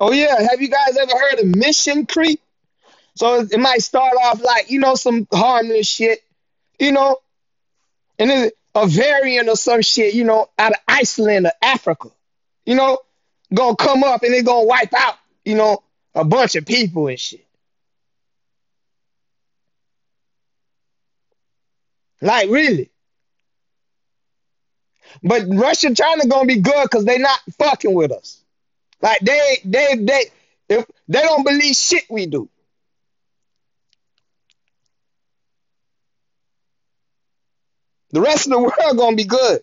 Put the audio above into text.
Oh yeah, have you guys ever heard of mission creep? So it might start off like you know some harmless shit, you know, and then a variant or some shit, you know, out of Iceland or Africa, you know, gonna come up and they gonna wipe out, you know, a bunch of people and shit. Like really. But Russia, China gonna be good because they not fucking with us. Like they, they, they, if they don't believe shit we do. The rest of the world gonna be good.